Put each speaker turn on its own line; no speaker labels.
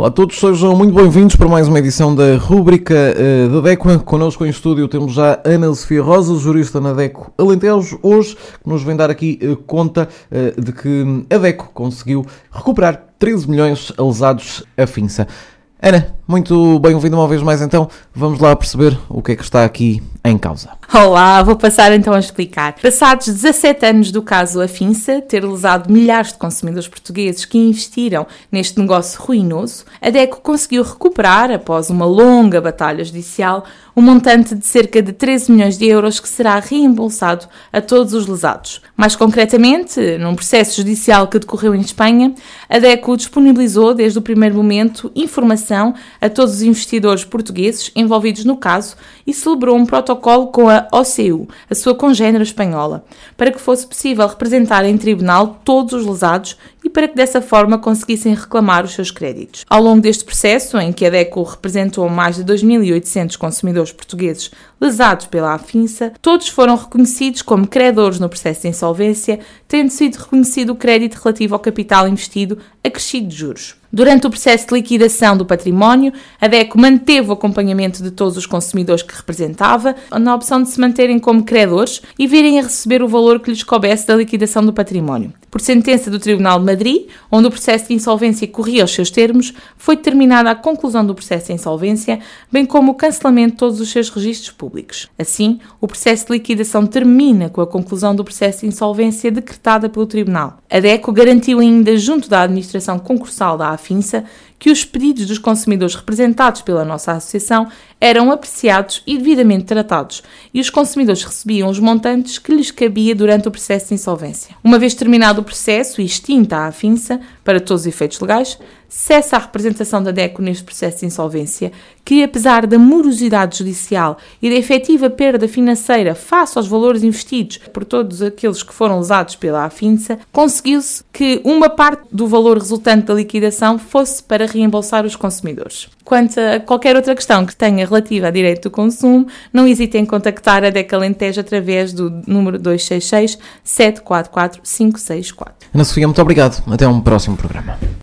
Olá a todos, sejam muito bem-vindos para mais uma edição da rúbrica uh, da DECO. Connosco em estúdio temos já Ana Sofia Rosa, jurista na DECO Alentejo, hoje que nos vem dar aqui uh, conta uh, de que a DECO conseguiu recuperar 13 milhões alesados a finça. Ana, muito bem-vindo uma vez mais então. Vamos lá perceber o que é que está aqui em causa.
Olá, vou passar então a explicar. Passados 17 anos do caso Afinsa ter lesado milhares de consumidores portugueses que investiram neste negócio ruinoso, a DECO conseguiu recuperar, após uma longa batalha judicial, um montante de cerca de 13 milhões de euros que será reembolsado a todos os lesados. Mais concretamente, num processo judicial que decorreu em Espanha, a DECO disponibilizou desde o primeiro momento informação a todos os investidores portugueses envolvidos no caso e celebrou um protocolo com a OCU, a sua congênera espanhola, para que fosse possível representar em tribunal todos os lesados e para que dessa forma conseguissem reclamar os seus créditos. Ao longo deste processo, em que a DECO representou mais de 2.800 consumidores portugueses lesados pela AFINSA, todos foram reconhecidos como credores no processo de insolvência, tendo sido reconhecido o crédito relativo ao capital investido acrescido de juros. Durante o processo de liquidação do património, a DECO manteve o acompanhamento de todos os consumidores que representava, na opção de se manterem como credores e virem a receber o valor que lhes coubesse da liquidação do património. Por sentença do Tribunal de Madrid, onde o processo de insolvência corria os seus termos, foi determinada a conclusão do processo de insolvência, bem como o cancelamento de todos os seus registros públicos. Assim, o processo de liquidação termina com a conclusão do processo de insolvência decretada pelo Tribunal. A DECO garantiu ainda, junto da administração concursal da AFINSA, que os pedidos dos consumidores representados pela nossa associação eram apreciados e devidamente tratados e os consumidores recebiam os montantes que lhes cabia durante o processo de insolvência. Uma vez terminado processo e extinta a AFINSA, para todos os efeitos legais, cessa a representação da DECO neste processo de insolvência, que, apesar da morosidade judicial e da efetiva perda financeira face aos valores investidos por todos aqueles que foram lesados pela AFINSA, conseguiu-se que uma parte do valor resultante da liquidação fosse para reembolsar os consumidores. Quanto a qualquer outra questão que tenha relativa a direito do consumo, não hesitem em contactar a DECA Alentejo através do número 266 744 564.
Ana Sofia, muito obrigado. Até um próximo programa.